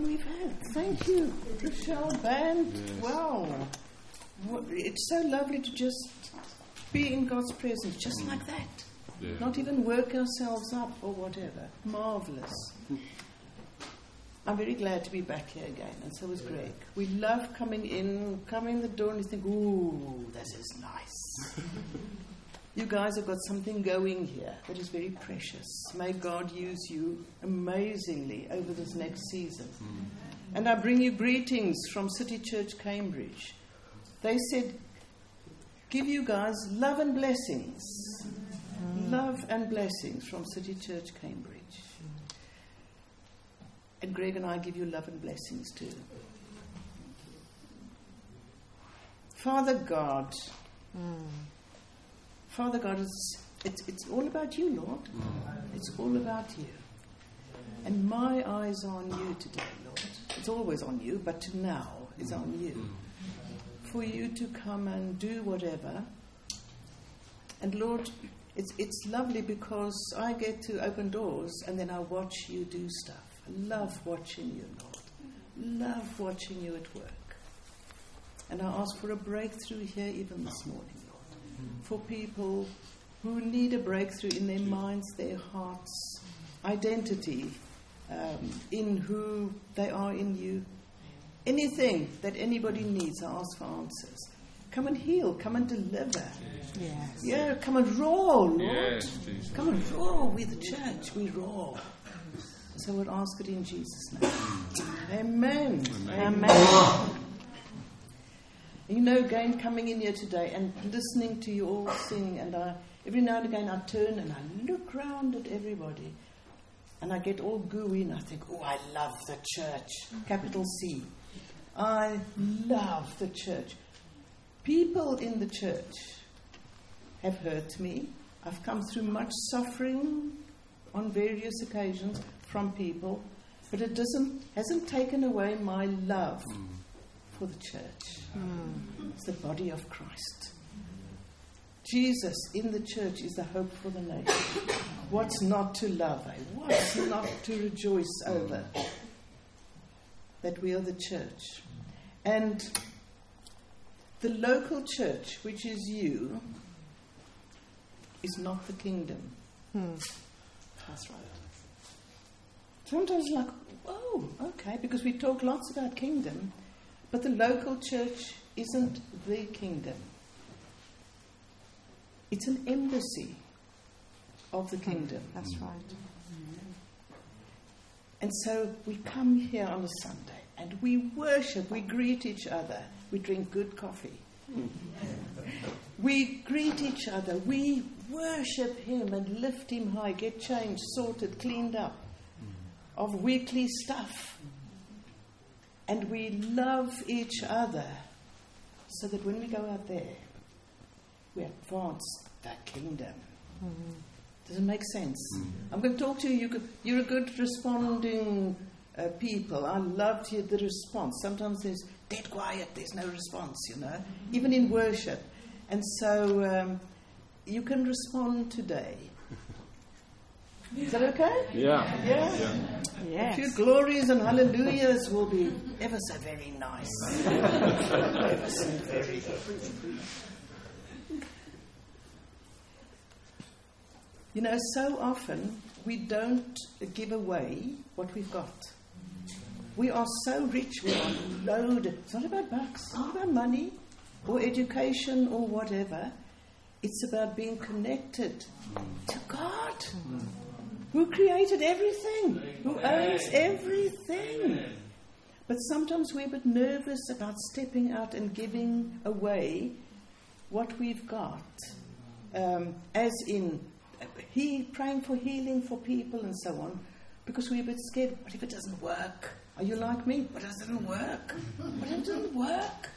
we've had. Thank you, Rochelle Band. Yes. Wow. It's so lovely to just be in God's presence, just mm. like that. Yeah. Not even work ourselves up or whatever. Marvelous. I'm very glad to be back here again, and so is Greg. We love coming in, coming in the door, and you think, ooh, this is nice. you guys have got something going here that is very precious. May God use you amazingly over this next season. Mm. And I bring you greetings from City Church Cambridge. They said, give you guys love and blessings. Mm. Love and blessings from City Church Cambridge. And Greg and I give you love and blessings too. Father God, mm. Father God, is, it's, it's all about you, Lord. Mm. It's all about you. And my eyes are on you today, Lord. It's always on you, but now is on you. Mm. For you to come and do whatever. And Lord, it's, it's lovely because I get to open doors and then I watch you do stuff. I love watching you, Lord. Love watching you at work. And I ask for a breakthrough here even this morning. For people who need a breakthrough in their minds, their hearts, identity, um, in who they are in you. Anything that anybody needs, I ask for answers. Come and heal, come and deliver. Yes. Yeah, come and roar, Lord. Yes, come and roar. We're the church, we roar. So we'll ask it in Jesus' name. Amen. Amen. Amen. You know, again, coming in here today and listening to you all sing, and I, every now and again I turn and I look round at everybody, and I get all gooey, and I think, oh, I love the church. Capital C. I love the church. People in the church have hurt me. I've come through much suffering on various occasions from people, but it doesn't, hasn't taken away my love mm. For the church. Mm. It's the body of Christ. Jesus in the church is the hope for the nation. What's not to love? Eh? What's not to rejoice over? That we are the church. And the local church, which is you, is not the kingdom. Hmm. That's right sometimes like, oh, okay, because we talk lots about kingdom, but the local church isn't the kingdom. It's an embassy of the kingdom. That's right. And so we come here on a Sunday and we worship, we greet each other, we drink good coffee. we greet each other, we worship Him and lift Him high, get changed, sorted, cleaned up of weekly stuff. And we love each other so that when we go out there, we advance that kingdom. Mm-hmm. Does it make sense? Mm-hmm. I'm going to talk to you. You are a good responding uh, people. I love to hear the response. Sometimes there's dead quiet, there's no response, you know, mm-hmm. even in worship. And so um, you can respond today. Is that okay? Yeah. Yeah? yeah. Yes. A few glories and hallelujahs will be ever so very nice. ever so very. You know, so often we don't give away what we've got. We are so rich, we are loaded. It's not about bucks, it's not about money or education or whatever. It's about being connected to God mm. Who created everything, who owns everything. But sometimes we're a bit nervous about stepping out and giving away what we've got, um, as in he praying for healing for people and so on, because we're a bit scared. What if it doesn't work? Are you like me? What if it doesn't work? What if it doesn't work?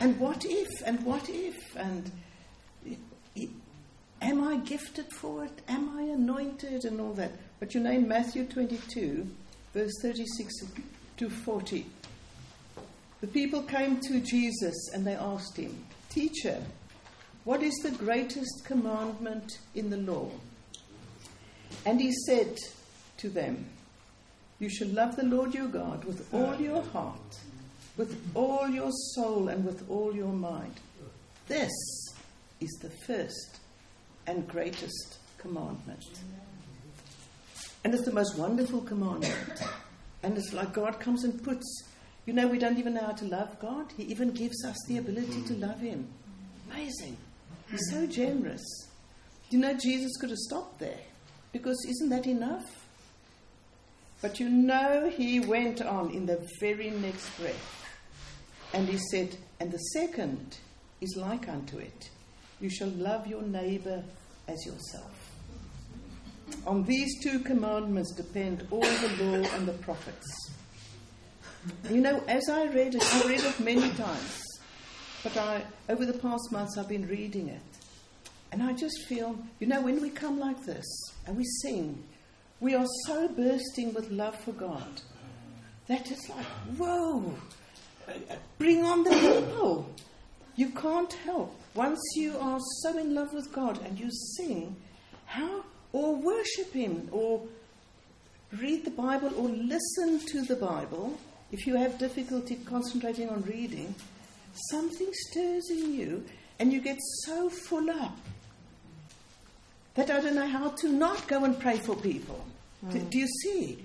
And what if? And what if? And Am I gifted for it? Am I anointed? And all that. But you know, in Matthew 22, verse 36 to 40, the people came to Jesus and they asked him, Teacher, what is the greatest commandment in the law? And he said to them, You shall love the Lord your God with all your heart, with all your soul, and with all your mind. This is the first and greatest commandment. And it's the most wonderful commandment. And it's like God comes and puts, you know, we don't even know how to love God. He even gives us the ability to love Him. Amazing. He's so generous. You know, Jesus could have stopped there because isn't that enough? But you know, he went on in the very next breath and he said, and the second is like unto it you shall love your neighbor as yourself. On these two commandments depend all the law and the prophets. You know, as I read it, I read it many times, but I, over the past months I've been reading it. And I just feel, you know, when we come like this and we sing, we are so bursting with love for God that it's like, whoa, bring on the people. You can't help. Once you are so in love with God and you sing, how, or worship Him, or read the Bible, or listen to the Bible, if you have difficulty concentrating on reading, something stirs in you and you get so full up that I don't know how to not go and pray for people. Mm. Do, do, you see?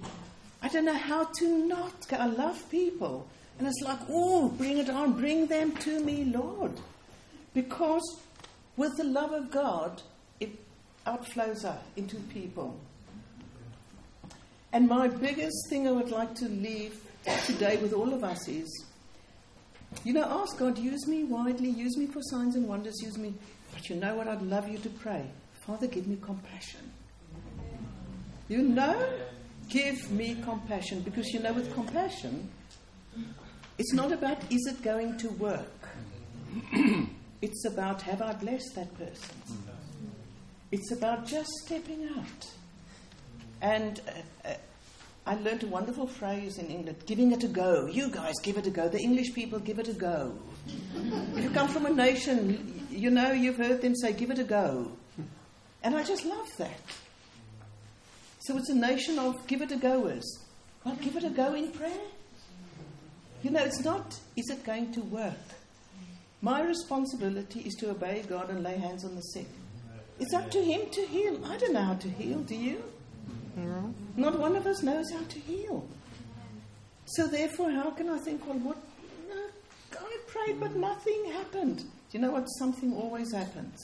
I don't know how to not go. I love people. And it's like, oh, bring it on. Bring them to me, Lord. Because with the love of God, it outflows out into people. And my biggest thing I would like to leave today with all of us is you know, ask God, use me widely, use me for signs and wonders, use me. But you know what? I'd love you to pray. Father, give me compassion. You know, give me compassion. Because you know, with compassion, it's not about is it going to work. it's about have I blessed that person. It's about just stepping out. And uh, uh, I learned a wonderful phrase in England giving it a go. You guys give it a go. The English people give it a go. if you come from a nation, you know, you've heard them say, give it a go. And I just love that. So it's a nation of give it a goers. Well, give it a go in prayer. You know, it's not, is it going to work? My responsibility is to obey God and lay hands on the sick. It's up to Him to heal. I don't know how to heal, do you? No. Not one of us knows how to heal. So, therefore, how can I think, well, what? No, I prayed, but nothing happened. Do you know what? Something always happens.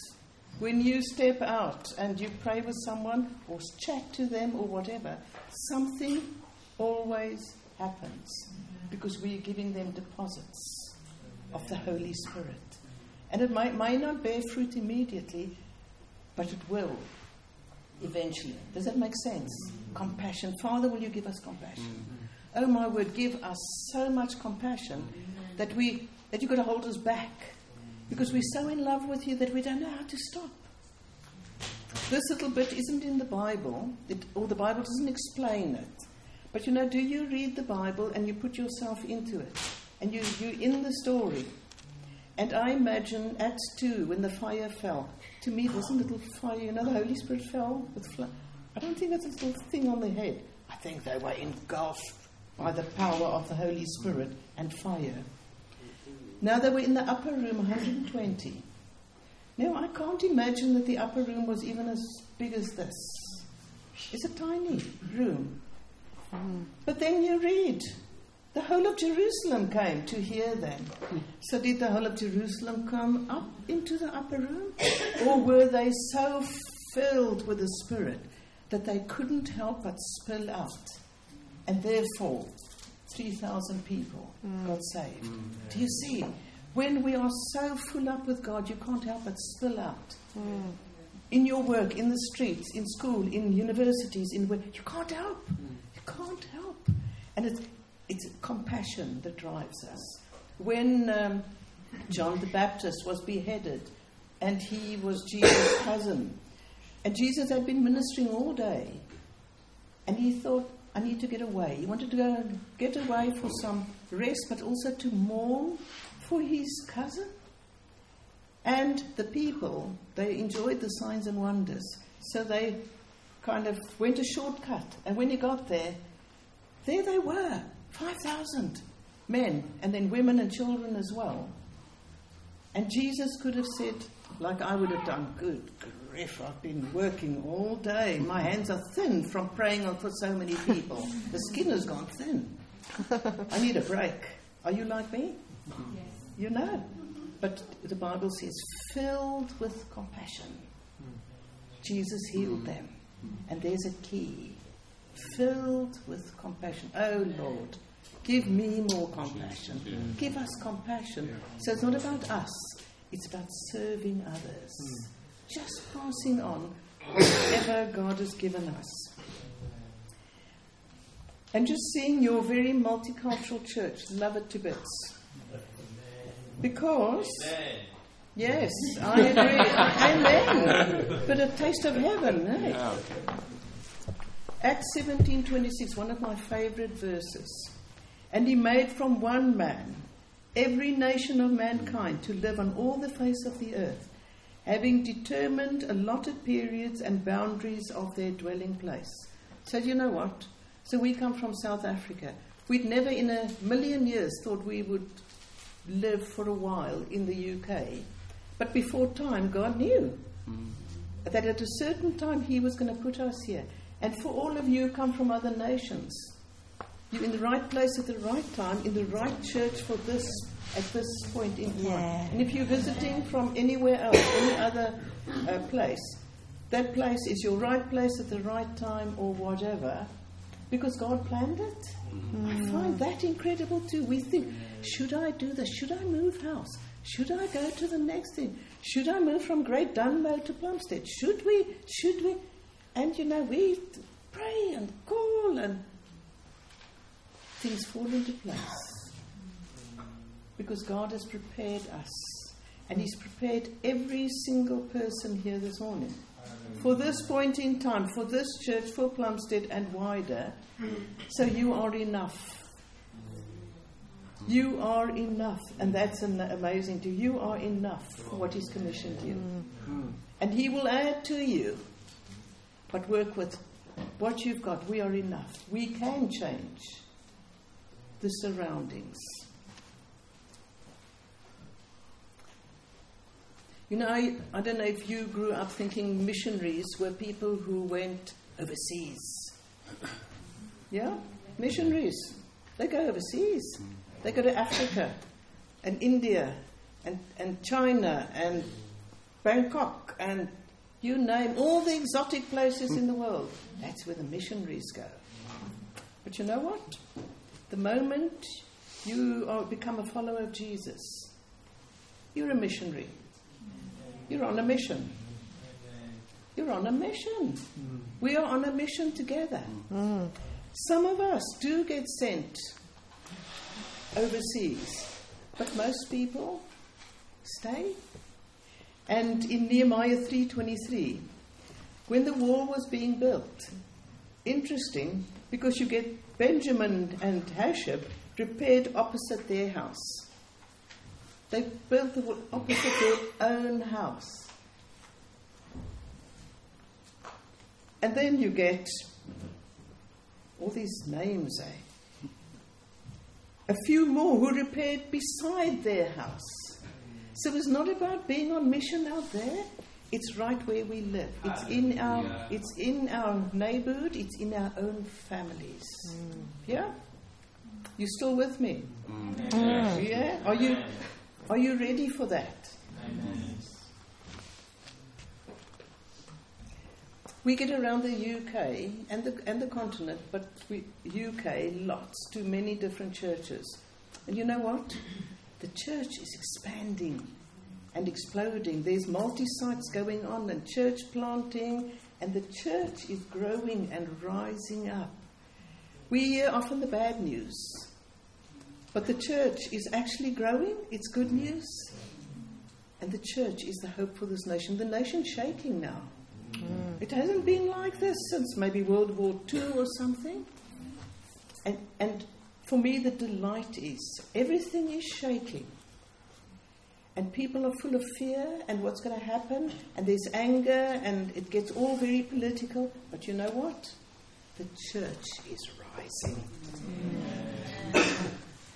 When you step out and you pray with someone or chat to them or whatever, something always happens because we are giving them deposits of the Holy Spirit. And it might, might not bear fruit immediately, but it will eventually. Does that make sense? Mm-hmm. Compassion. Father, will you give us compassion? Mm-hmm. Oh my word, give us so much compassion that we that you've got to hold us back because we're so in love with you that we don't know how to stop. This little bit isn't in the Bible, it, or the Bible doesn't explain it. But you know, do you read the Bible and you put yourself into it? And you, you're in the story. And I imagine Acts 2, when the fire fell, to me it wasn't a little fire. You know, the Holy Spirit fell with fire. I don't think that's a little thing on the head. I think they were engulfed by the power of the Holy Spirit and fire. Now they were in the upper room, 120. Now I can't imagine that the upper room was even as big as this. It's a tiny room. Hmm. But then you read, the whole of Jerusalem came to hear them. So did the whole of Jerusalem come up into the upper room? Or were they so filled with the Spirit that they couldn't help but spill out? And therefore, 3,000 people mm. got saved. Mm. Do you see? When we are so full up with God, you can't help but spill out. Mm. In your work, in the streets, in school, in universities, in where you can't help. You can't help. And it's, it's compassion that drives us. When um, John the Baptist was beheaded, and he was Jesus' cousin, and Jesus had been ministering all day, and he thought, I need to get away. He wanted to go get away for some rest, but also to mourn for his cousin. And the people, they enjoyed the signs and wonders. So they kind of went a shortcut. And when he got there, There they were, 5,000 men, and then women and children as well. And Jesus could have said, like I would have done, Good grief, I've been working all day. My hands are thin from praying on for so many people. The skin has gone thin. I need a break. Are you like me? Yes. You know. But the Bible says, filled with compassion. Jesus healed them. And there's a key. Filled with compassion. Oh Lord, give me more compassion. Give us compassion. So it's not about us, it's about serving others. Just passing on whatever God has given us. And just seeing your very multicultural church, love it to bits. Because, yes, I agree. Amen. But a taste of heaven, eh? Acts 17:26, one of my favorite verses. And he made from one man every nation of mankind to live on all the face of the earth, having determined allotted periods and boundaries of their dwelling place. So, you know what? So, we come from South Africa. We'd never in a million years thought we would live for a while in the UK. But before time, God knew mm. that at a certain time He was going to put us here. And for all of you come from other nations, you're in the right place at the right time, in the right church for this at this point in time. Yeah. And if you're visiting from anywhere else, any other uh, place, that place is your right place at the right time or whatever, because God planned it. Mm. I find that incredible too. We think, should I do this? Should I move house? Should I go to the next thing? Should I move from Great Dunmow to Plumstead? Should we? Should we? And you know, we pray and call and things fall into place. Because God has prepared us. And He's prepared every single person here this morning. For this point in time, for this church, for Plumstead and wider. So you are enough. You are enough. And that's amazing to you. You are enough for what He's commissioned you. And He will add to you. But work with what you've got. We are enough. We can change the surroundings. You know, I, I don't know if you grew up thinking missionaries were people who went overseas. Yeah? Missionaries. They go overseas. They go to Africa and India and, and China and Bangkok and you name all the exotic places in the world. That's where the missionaries go. But you know what? The moment you are, become a follower of Jesus, you're a missionary. You're on a mission. You're on a mission. We are on a mission together. Some of us do get sent overseas, but most people stay. And in Nehemiah 3:23, when the wall was being built, interesting because you get Benjamin and Hasshub prepared opposite their house. They built the wall opposite their own house. And then you get all these names, eh? A few more who repaired beside their house. So it's not about being on mission out there. It's right where we live. It's in our it's in our neighborhood, it's in our own families. Mm. Yeah? You still with me? Mm. Yeah? Are you are you ready for that? Amen. We get around the UK and the, and the continent, but we, UK lots, to many different churches. And you know what? The church is expanding and exploding. There's multi sites going on and church planting, and the church is growing and rising up. We hear often the bad news, but the church is actually growing. It's good news. And the church is the hope for this nation. The nation's shaking now. Mm. It hasn't been like this since maybe World War II or something. And, and for me, the delight is everything is shaking. And people are full of fear and what's going to happen, and there's anger, and it gets all very political. But you know what? The church is rising.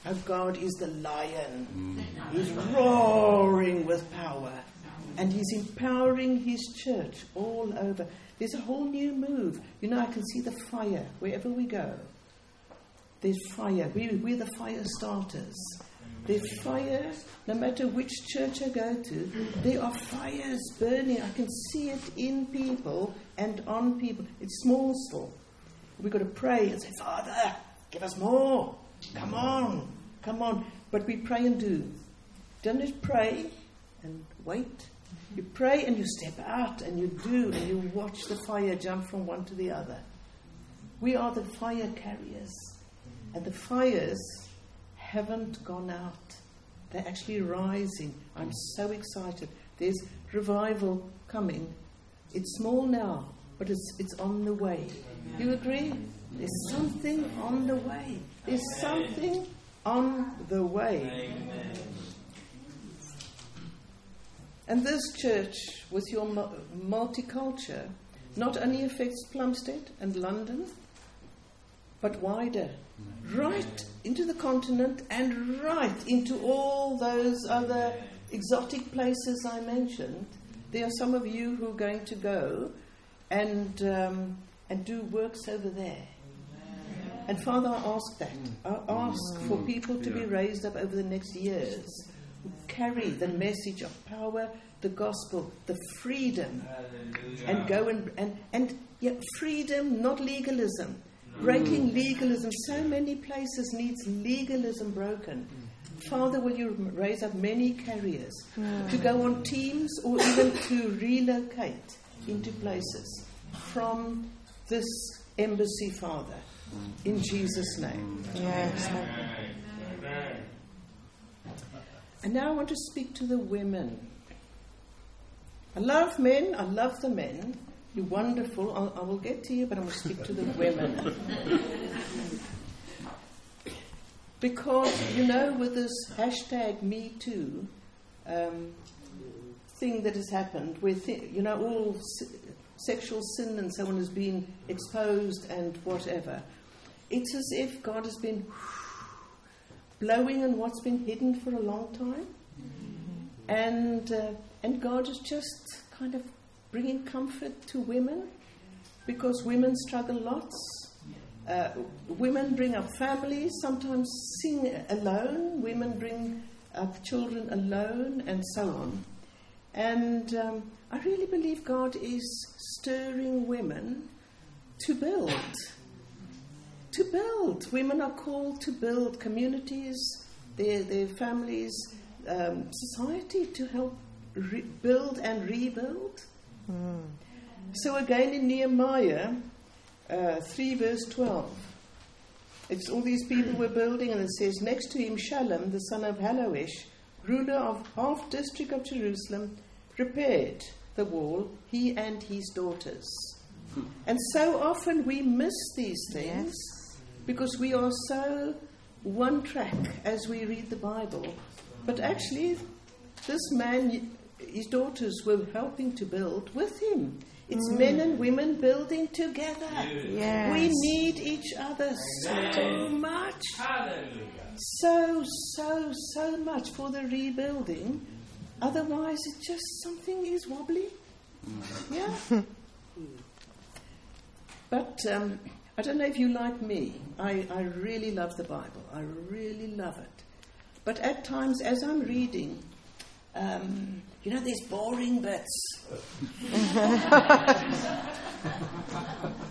Our God is the lion. He's roaring with power. And he's empowering his church all over. There's a whole new move. You know, I can see the fire wherever we go. There's fire. We, we're the fire starters. There's fire, no matter which church I go to, there are fires burning. I can see it in people and on people. It's small still. We've got to pray and say, Father, give us more. Come on, come on. But we pray and do. Don't just pray and wait. You pray and you step out and you do and you watch the fire jump from one to the other. We are the fire carriers. And the fires haven't gone out. They're actually rising. I'm so excited. There's revival coming. It's small now, but it's, it's on the way. Do you agree? There's something on the way. There's something on the way. And this church, with your multicultural, not only affects Plumstead and London, but wider right into the continent and right into all those other exotic places I mentioned. There are some of you who are going to go and, um, and do works over there. And Father, I ask that. I ask for people to be raised up over the next years who carry the message of power, the gospel, the freedom, and go and, and, and yeah, freedom, not legalism breaking legalism. So many places needs legalism broken. Father, will you raise up many carriers to go on teams or even to relocate into places from this embassy, Father, in Jesus' name. Yes. And now I want to speak to the women. I love men, I love the men, you're wonderful. I'll, I will get to you, but I'm going to speak to the women. because, you know, with this hashtag Me Too um, thing that has happened, where, th- you know, all sexual sin and so on has been exposed and whatever, it's as if God has been blowing on what's been hidden for a long time. And, uh, and God is just kind of bringing comfort to women because women struggle lots. Uh, women bring up families, sometimes sing alone, women bring up children alone, and so on. And um, I really believe God is stirring women to build. To build. Women are called to build communities, their, their families, um, society to help re- build and rebuild. Mm. So again in Nehemiah uh, 3 verse 12, it's all these people were building, and it says, Next to him, Shallum, the son of Hallohesh, ruler of half district of Jerusalem, repaired the wall, he and his daughters. And so often we miss these things yes. because we are so one track as we read the Bible. But actually, this man his daughters were helping to build with him. It's mm. men and women building together. Yes. We need each other so much. Hallelujah. So, so, so much for the rebuilding. Otherwise, it's just something is wobbly. Yeah. but um, I don't know if you like me. I, I really love the Bible. I really love it. But at times, as I'm reading, um, you know, these boring bits.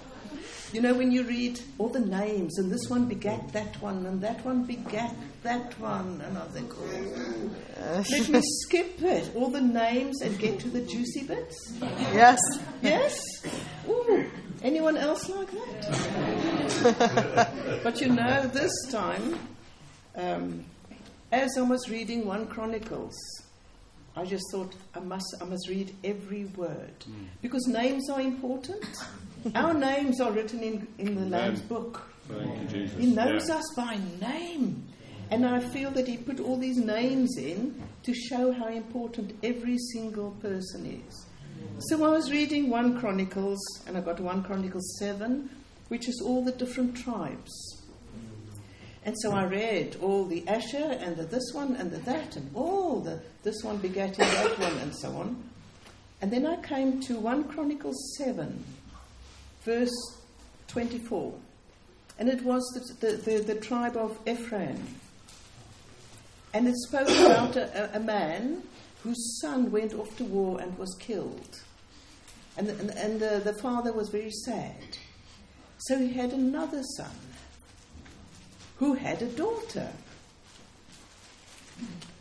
you know, when you read all the names, and this one begat that one, and that one begat that one, and I think, oh, let me skip it, all the names, and get to the juicy bits. Yes. Yes? Ooh. Anyone else like that? but you know, this time, um, as I was reading 1 Chronicles, I just thought I must, I must read every word mm. because names are important. Our names are written in, in the Lamb's book. He knows yeah. us by name. And I feel that he put all these names in to show how important every single person is. So I was reading 1 Chronicles, and I got 1 Chronicles 7, which is all the different tribes. And so I read all the Asher and the this one and the that and all the this one begatting that one and so on. And then I came to 1 Chronicles 7, verse 24. And it was the, the, the, the tribe of Ephraim. And it spoke about a, a, man whose son went off to war and was killed. And, and, and the, the father was very sad. So he had another son who had a daughter.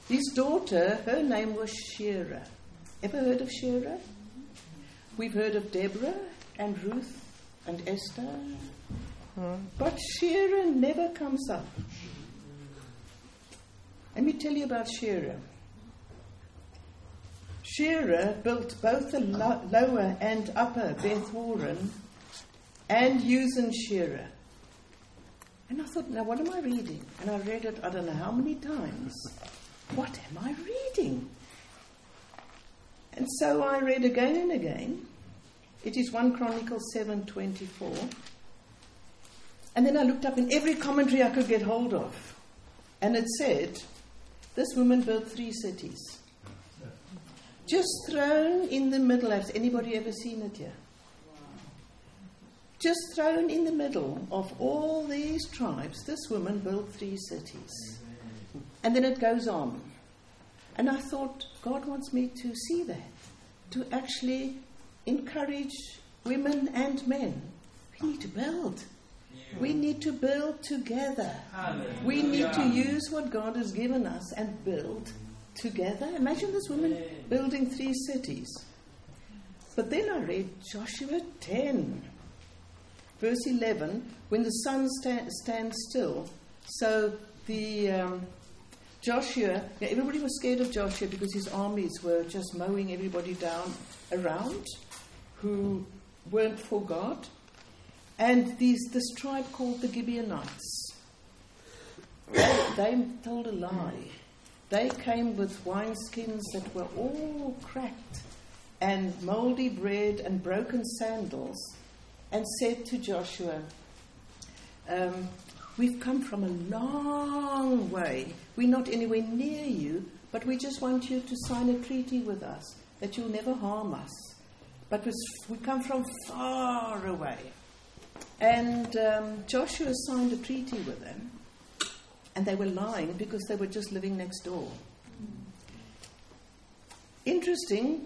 His daughter, her name was Sheerah. Ever heard of Sheerah? We've heard of Deborah and Ruth and Esther. But Sheerah never comes up. Let me tell you about Sheerah. Sheerah built both the lo- lower and upper Beth Horon and Uzzen Sheerah. And I thought, now what am I reading? And I read it, I don't know how many times. What am I reading? And so I read again and again. It is 1 Chronicles 7.24. And then I looked up in every commentary I could get hold of. And it said, this woman built three cities. Just thrown in the middle. Has anybody ever seen it here? Just thrown in the middle of all these tribes, this woman built three cities. And then it goes on. And I thought, God wants me to see that, to actually encourage women and men. We need to build. We need to build together. We need to use what God has given us and build together. Imagine this woman building three cities. But then I read Joshua 10, verse 11, when the sun sta- stands still. So the um, Joshua, yeah, everybody was scared of Joshua because his armies were just mowing everybody down around who weren't for God. And these, this tribe called the Gibeonites, they, they told a lie. They came with wineskins that were all cracked and moldy bread and broken sandals and said to Joshua, um, We've come from a long way. We're not anywhere near you, but we just want you to sign a treaty with us that you'll never harm us. But we come from far away. And um, Joshua signed a treaty with them, and they were lying because they were just living next door. Interesting,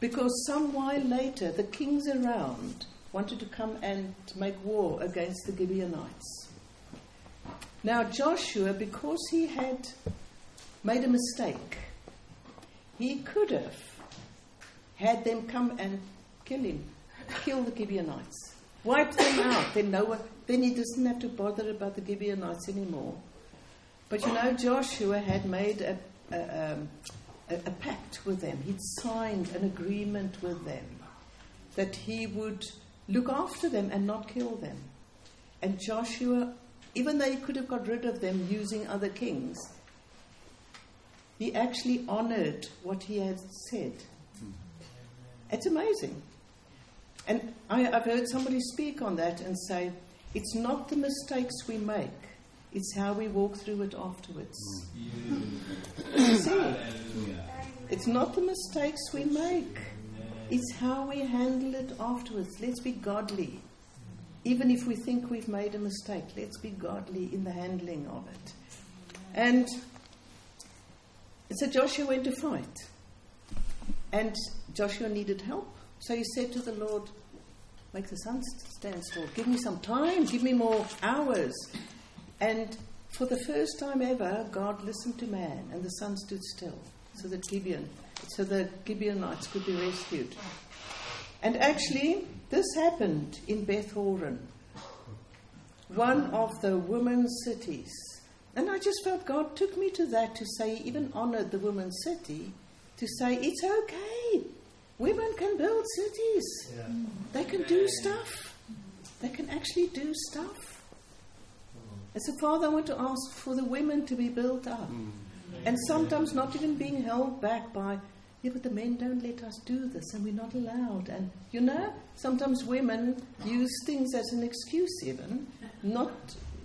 because some while later, the kings around wanted to come and make war against the Gibeonites. Now, Joshua, because he had made a mistake, he could have had them come and kill him, kill the Gibeonites, wipe them out. Then, no one, then he doesn't have to bother about the Gibeonites anymore. But you know, Joshua had made a, a, um, a, a pact with them, he'd signed an agreement with them that he would look after them and not kill them. And Joshua even though he could have got rid of them using other kings, he actually honored what he had said. It's amazing. And I, have heard somebody speak on that and say, it's not the mistakes we make, it's how we walk through it afterwards. Mm. See? It's not the mistakes we make, it's how we handle it afterwards. Let's be godly. Even if we think we've made a mistake, let's be godly in the handling of it. And so Joshua went to fight. And Joshua needed help. So he said to the Lord, Make the sun stand still. Give me some time. Give me more hours. And for the first time ever, God listened to man, and the sun stood still, so that Gibeon, so the Gibeonites could be rescued. And actually, this happened in Beth Horon, one of the women's cities. And I just felt God took me to that to say, even honored the women's city, to say, it's okay. Women can build cities, yeah. they can do stuff, they can actually do stuff. And so, Father, I want to ask for the women to be built up. Mm. And sometimes not even being held back by yeah, but the men don't let us do this and we're not allowed. And you know, sometimes women use things as an excuse, even. Not,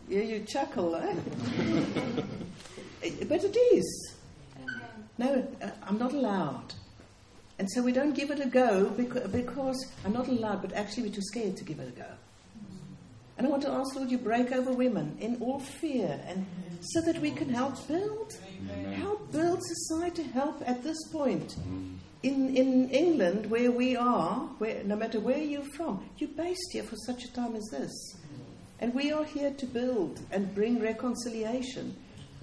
yeah, you chuckle, eh? but it is. No, uh, I'm not allowed. And so we don't give it a go because, because I'm not allowed, but actually we're too scared to give it a go. And I want to ask, Lord, you break over women in all fear, and so that we can help build, help build society, help at this point. In, in England, where we are, where, no matter where you're from, you're based here for such a time as this. And we are here to build and bring reconciliation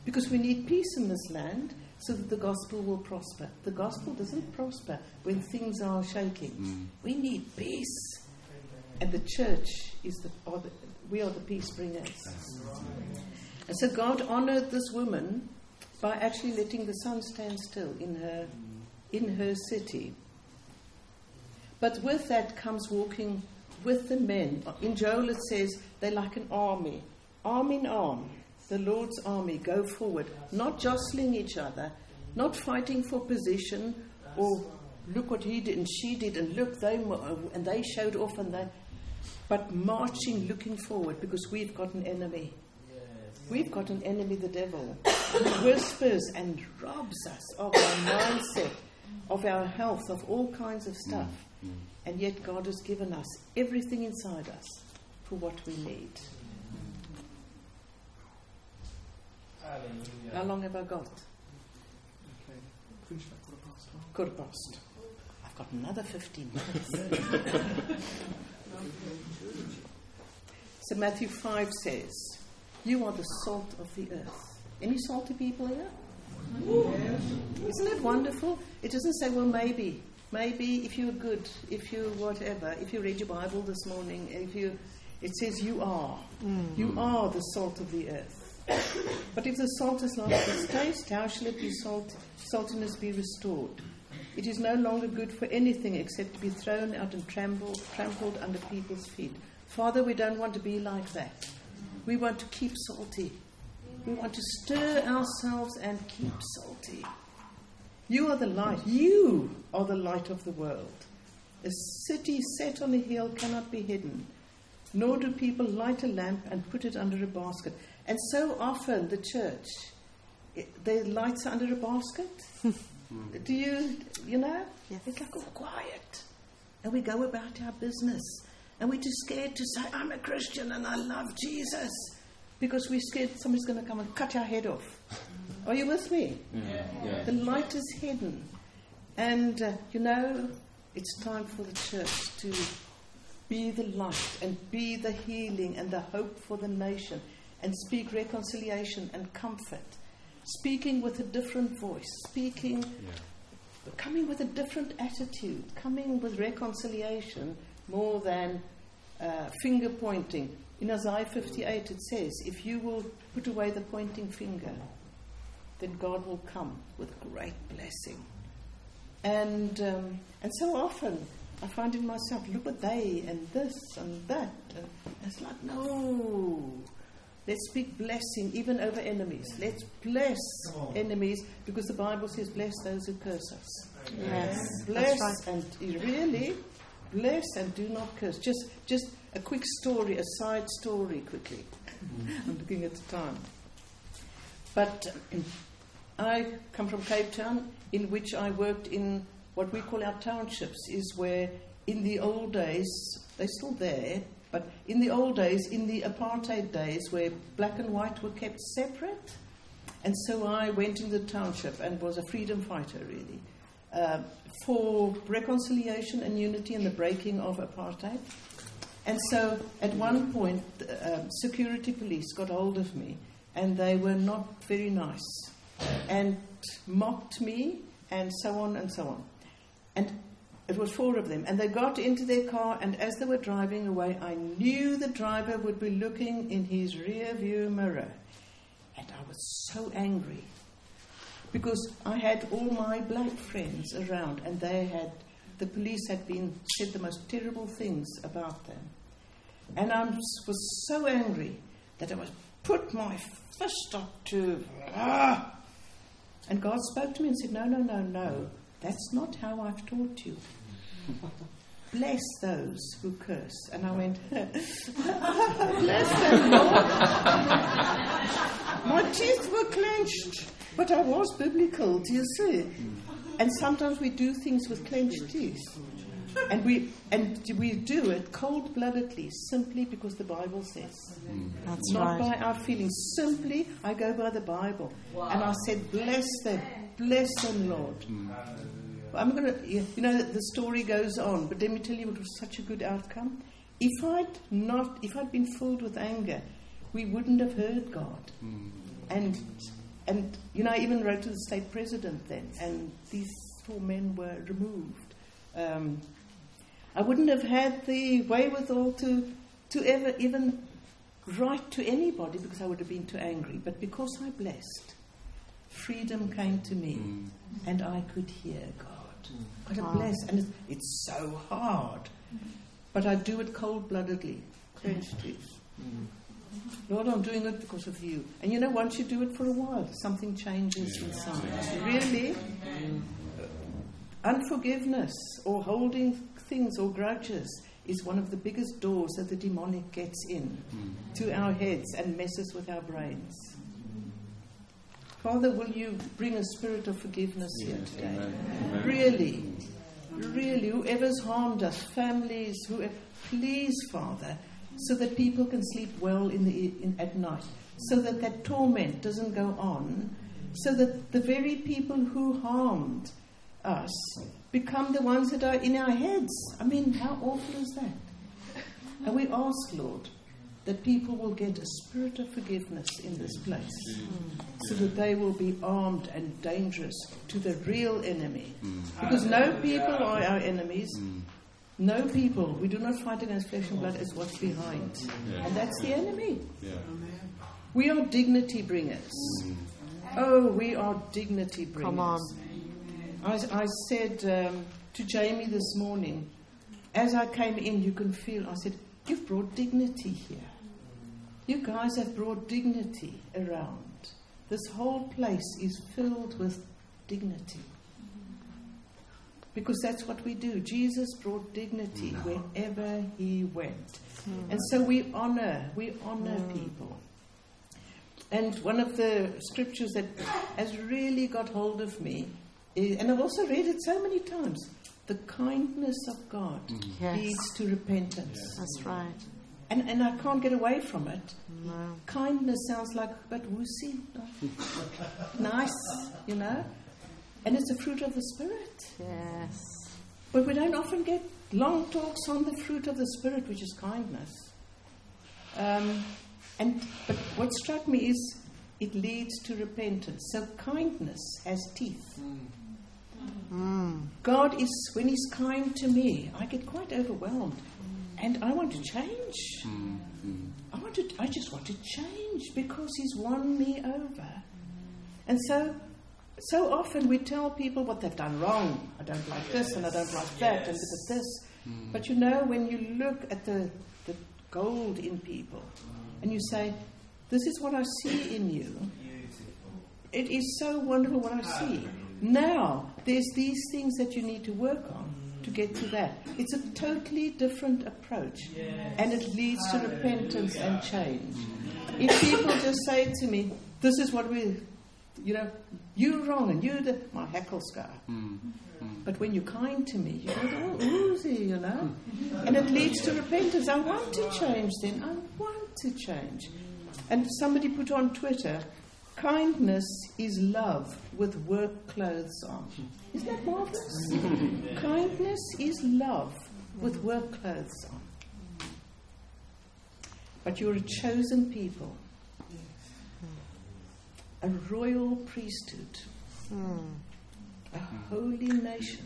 because we need peace in this land so that the gospel will prosper. The gospel doesn't prosper when things are shaking. Mm. We need peace. And the church is the, are the, we are the peace bringers. And so God honored this woman by actually letting the sun stand still in her, in her city. But with that comes walking with the men. In Joel it says they're like an army, arm in arm. The Lord's army go forward, not jostling each other, not fighting for position or look what he did and she did and look they and they showed off and they but marching, looking forward, because we've got an enemy. We've got an enemy, the devil, who whispers and robs us of our mindset, of our health, of all kinds of stuff. And yet, God has given us everything inside us for what we need. How long have I got? Okay. Quarter past. I've got another 15 minutes. So Matthew 5 says, You are the salt of the earth. Any salty people here? Yes. Isn't it wonderful? It doesn't say, well, maybe. Maybe if you're good, if you whatever, if you read your Bible this morning, if you, it says you are. Mm. You are the salt of the earth. but if the salt has lost its taste, how shall it be salt, saltiness be restored? It is no longer good for anything except to be thrown out and trampled, trampled under people's feet. Father, we don't want to be like that. We want to keep salty. We want to stir ourselves and keep salty. You are the light. You are the light of the world. A city set on a hill cannot be hidden, nor do people light a lamp and put it under a basket. And so often the church, it, the lights are under a basket. Mm. Do you, you know? Yes. It's like all quiet. And we go about our business. And we're too scared to say, I'm a Christian and I love Jesus. Because we're scared somebody's going to come and cut our head off. Are you with me? Yeah. Yeah. The light is hidden. And, uh, you know, it's time for the church to be the light and be the healing and the hope for the nation and speak reconciliation and comfort speaking with a different voice, speaking, yeah. coming with a different attitude, coming with reconciliation more than uh, finger pointing. In Isaiah 58, it says, If you will put away the pointing finger, then God will come with great blessing. And, um, and so often I find in myself, look at they and this and that. And it's like, no, Let's speak blessing even over enemies. Let's bless enemies because the Bible says, bless those who curse us. Yes. Bless right. and really bless and do not curse. Just, just a quick story, a side story quickly. Mm-hmm. I'm looking at the time. But um, I come from Cape Town, in which I worked in what we call our townships, is where in the old days, they're still there, but in the old days, in the apartheid days, where black and white were kept separate, and so I went in the township and was a freedom fighter, really, uh, for reconciliation and unity and the breaking of apartheid. And so at one point, uh, security police got hold of me, and they were not very nice, and mocked me, and so on and so on. And it was four of them. And they got into their car, and as they were driving away, I knew the driver would be looking in his rear view mirror. And I was so angry because I had all my black friends around, and they had, the police had been said the most terrible things about them. And I was so angry that I was put my fist up to, ah! And God spoke to me and said, No, no, no, no. That's not how I've taught you. Bless those who curse. And I went, Bless them, Lord. My teeth were clenched, but I was biblical, do you see? And sometimes we do things with clenched teeth. And we, and we do it cold bloodedly, simply because the Bible says. That's Not right. by our feelings. Simply, I go by the Bible. And I said, Bless them. Bless them, Lord. I'm going to, you know, the story goes on, but let me tell you, it was such a good outcome. If I'd not, if I'd been filled with anger, we wouldn't have heard God. And, and you know, I even wrote to the state president then, and these four men were removed. Um, I wouldn't have had the wherewithal to, to ever even write to anybody because I would have been too angry. But because I blessed, freedom came to me, and I could hear God. God Wow. bless, and it's, it's so hard, but I do it cold-bloodedly, clenched teeth. Mm. Lord, I'm doing it because of you. And you know, once you do it for a while, something changes inside. Really? Unforgiveness or holding things or grudges is one of the biggest doors that the demonic gets in mm. to our heads and messes with our brains. Father, will you bring a spirit of forgiveness here today? Really, really, whoever's harmed us, families, whoever, please, Father, so that people can sleep well in the, in, at night, so that that torment doesn't go on, so that the very people who harmed us become the ones that are in our heads. I mean, how awful is that? And we ask, Lord, that people will get a spirit of forgiveness in this place mm. Mm. so that they will be armed and dangerous to the real enemy. Mm. Because no people are our enemies. No people. We do not fight against flesh and blood it's what's behind. And that's the enemy. We are dignity bringers. Oh, we are dignity bringers. Come on. I, I said um, to Jamie this morning, as I came in, you can feel, I said, You've brought dignity here. You guys have brought dignity around. This whole place is filled with dignity. Because that's what we do. Jesus brought dignity wherever he went. Hmm. And so we honor, we honor hmm. people. And one of the scriptures that has really got hold of me, is, and I've also read it so many times the kindness of God hmm. Yes. leads to repentance. That's right. And, and I can't get away from it. No. Kindness sounds like a bit woozy, nice, you know? And it's a fruit of the Spirit. Yes. But we don't often get long talks on the fruit of the Spirit, which is kindness. Um, and but what struck me is it leads to repentance. So kindness has teeth. Mm. God is when He's kind to me, I get quite overwhelmed, and I want to change. I want to. I just want to change because He's won me over. And so, so often we tell people what they've done wrong. I don't like this, and I don't like that, and look at this. But you know, when you look at the the gold in people, and you say, "This is what I see in you," it is so wonderful what I see. Now, there's these things that you need to work on to get to that. It's a totally different approach, and it leads to repentance and change. If people just say to me, "This is what we," you know, you're wrong, and you're the my heckle scar. But when you're kind to me, you go, oh, oozy, you know? And it leads to repentance. I want to change then. I want to change. And somebody put on Twitter, kindness is love with work clothes on. Isn't that marvelous? kindness is love with work clothes on. But you're a chosen people, a royal priesthood a holy nation,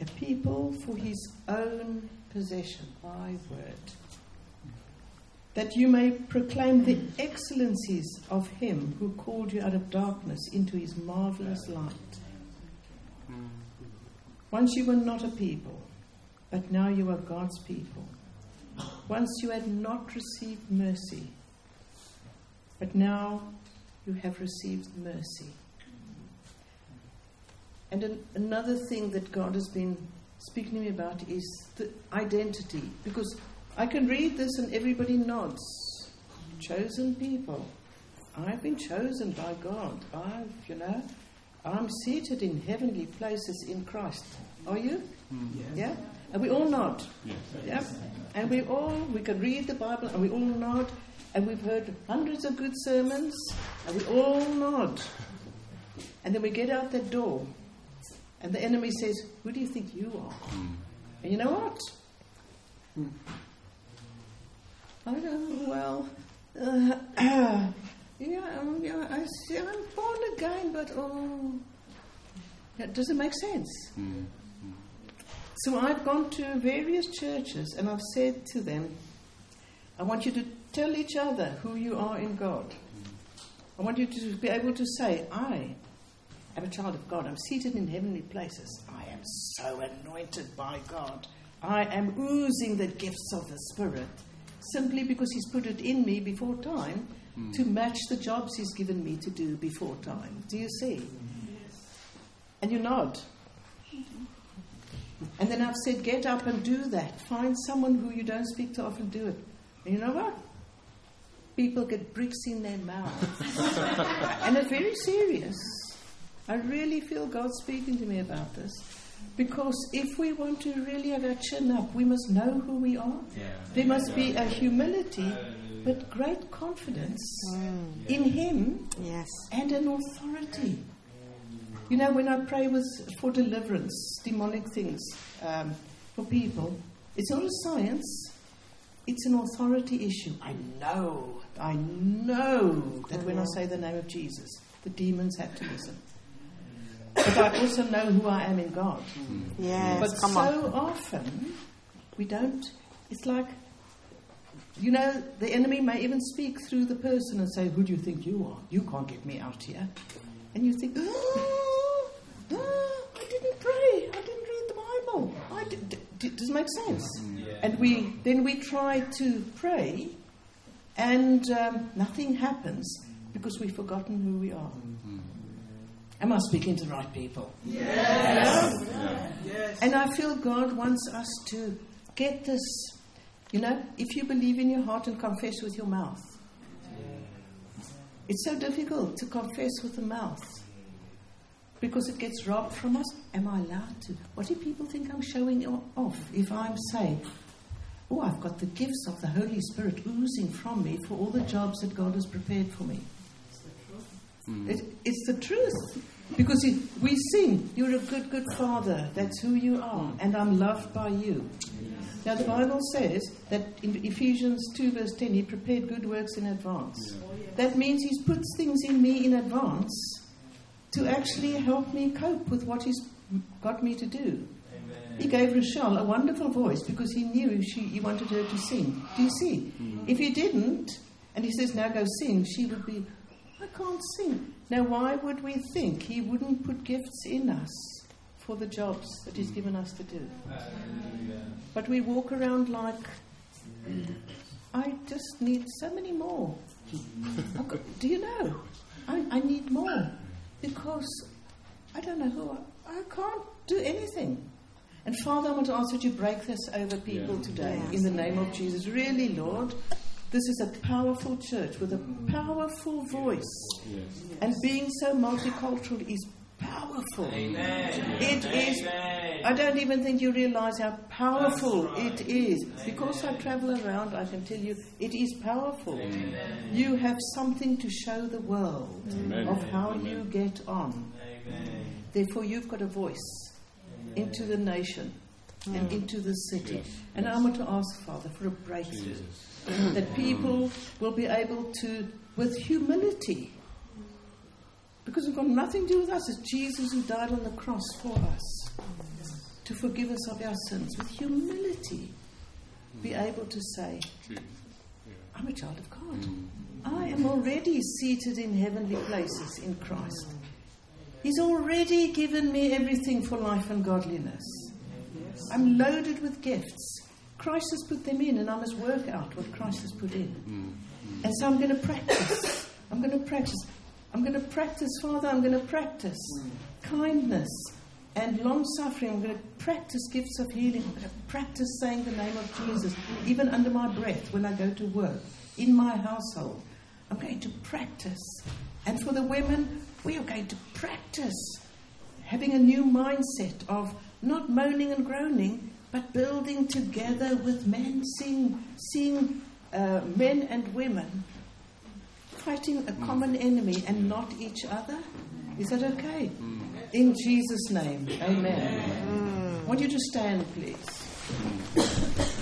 a people for his own possession, my word, that you may proclaim the excellencies of him who called you out of darkness into his marvelous light. Once you were not a people, but now you are God's people. Once you had not received mercy, but now you have received mercy. And an, another thing that God has been speaking to me about is the identity. Because I can read this and everybody nods. Chosen people. I've been chosen by God. I've, you know, I'm seated in heavenly places in Christ. Are you? Hmm. Yes. Yeah? And we all nod. Yes. Yeah? And we all, we can read the Bible and we all nod. And we've heard hundreds of good sermons and we all nod. And then we get out that door and the enemy says, Who do you think you are? Hmm. And you know what? I don't, well, uh, yeah, um, yeah, I see, I'm born again, but oh. Yeah, does it make sense? So I've gone to various churches and I've said to them, I want you to tell each other who you are in God. I want you to be able to say, I am a child of God. I'm seated in heavenly places. I am so anointed by God. I am oozing the gifts of the Spirit simply because He's put it in me before time hmm. to match the jobs He's given me to do before time. Do you see? And you nod. And then I've said, get up and do that. Find someone who you don't speak to often, do it. And you know what? People get bricks in their mouth. and it's very serious. I really feel God speaking to me about this. Because if we want to really have our chin up, we must know who we are. There must be a humility, but great confidence in Him Yes. and an authority. You know, when I pray with for deliverance, demonic things um, for people, it's not a science; it's an authority issue. I know, I know that when I say the name of Jesus, the demons have to listen. But I also know who I am in God. Hmm. Yes. But Come so on. often we don't. It's like, you know, the enemy may even speak through the person and say, "Who do you think you are? You can't get me out here." And you think, "Oh, oh, I didn't pray. I didn't read the Bible. I did, d- d- does it make sense?" And we then we try to pray, and um, nothing happens because we've forgotten who we are. Hmm. Am I speaking to the right people? Yes. Yes. And I feel God wants us to get this. You know, if you believe in your heart and confess with your mouth, it's so difficult to confess with the mouth because it gets robbed from us. Am I allowed to? What do people think I'm showing off if I'm saying, Oh, I've got the gifts of the Holy Spirit oozing from me for all the jobs that God has prepared for me? Mm. It, it's the truth. Because it, we sing, You're a good, good Father. That's who you are. And I'm loved by you. Now, the Bible says that in Ephesians 2, verse 10, He prepared good works in advance. Oh, that means He's put things in me in advance to actually help me cope with what He's got me to do. He gave Rochelle a wonderful voice because he knew she, he wanted her to sing. Do you see? Mm. If he didn't, and he says, now go sing, she would be, I can't sing. Now, why would we think he wouldn't put gifts in us for the jobs that he's given us to do? But we walk around like, I just need so many more. Do you know? I, I need more because I don't know who I, I can't do anything. And Father, I want to ask that you break this over people Yeah. today Yes. in the name of Jesus. Really, Lord, this is a powerful church with a powerful voice. Yes. And being so multicultural is powerful. It is. I don't even think you realize how powerful it is. Because I travel around, I can tell you it is powerful. You have something to show the world Amen. of how Amen. you get on. Therefore, you've got a voice into the nation and into the city. Yes, And I want to ask, Father, for a breakthrough that people will be able to, with humility, because it's got nothing to do with us, it's Jesus who died on the cross for us to forgive us of our sins. With humility, be mm. able to say, I'm a child of God. Mm. I am already seated in heavenly places in Christ. He's already given me everything for life and godliness. I'm loaded with gifts. Christ has put them in, and I must work out what Christ has put in. Mm, mm. And so I'm going to practice. I'm going to practice. I'm going to practice, Father, I'm going to practice kindness and long suffering. I'm going to practice gifts of healing. I'm going to practice saying the name of Jesus, even under my breath when I go to work, in my household. I'm going to practice. And for the women, we are going to practice having a new mindset of not moaning and groaning, but building together with men, seeing, seeing uh, men and women fighting a common enemy and not each other. Is that okay? In Jesus' name, amen. I want you to stand, please.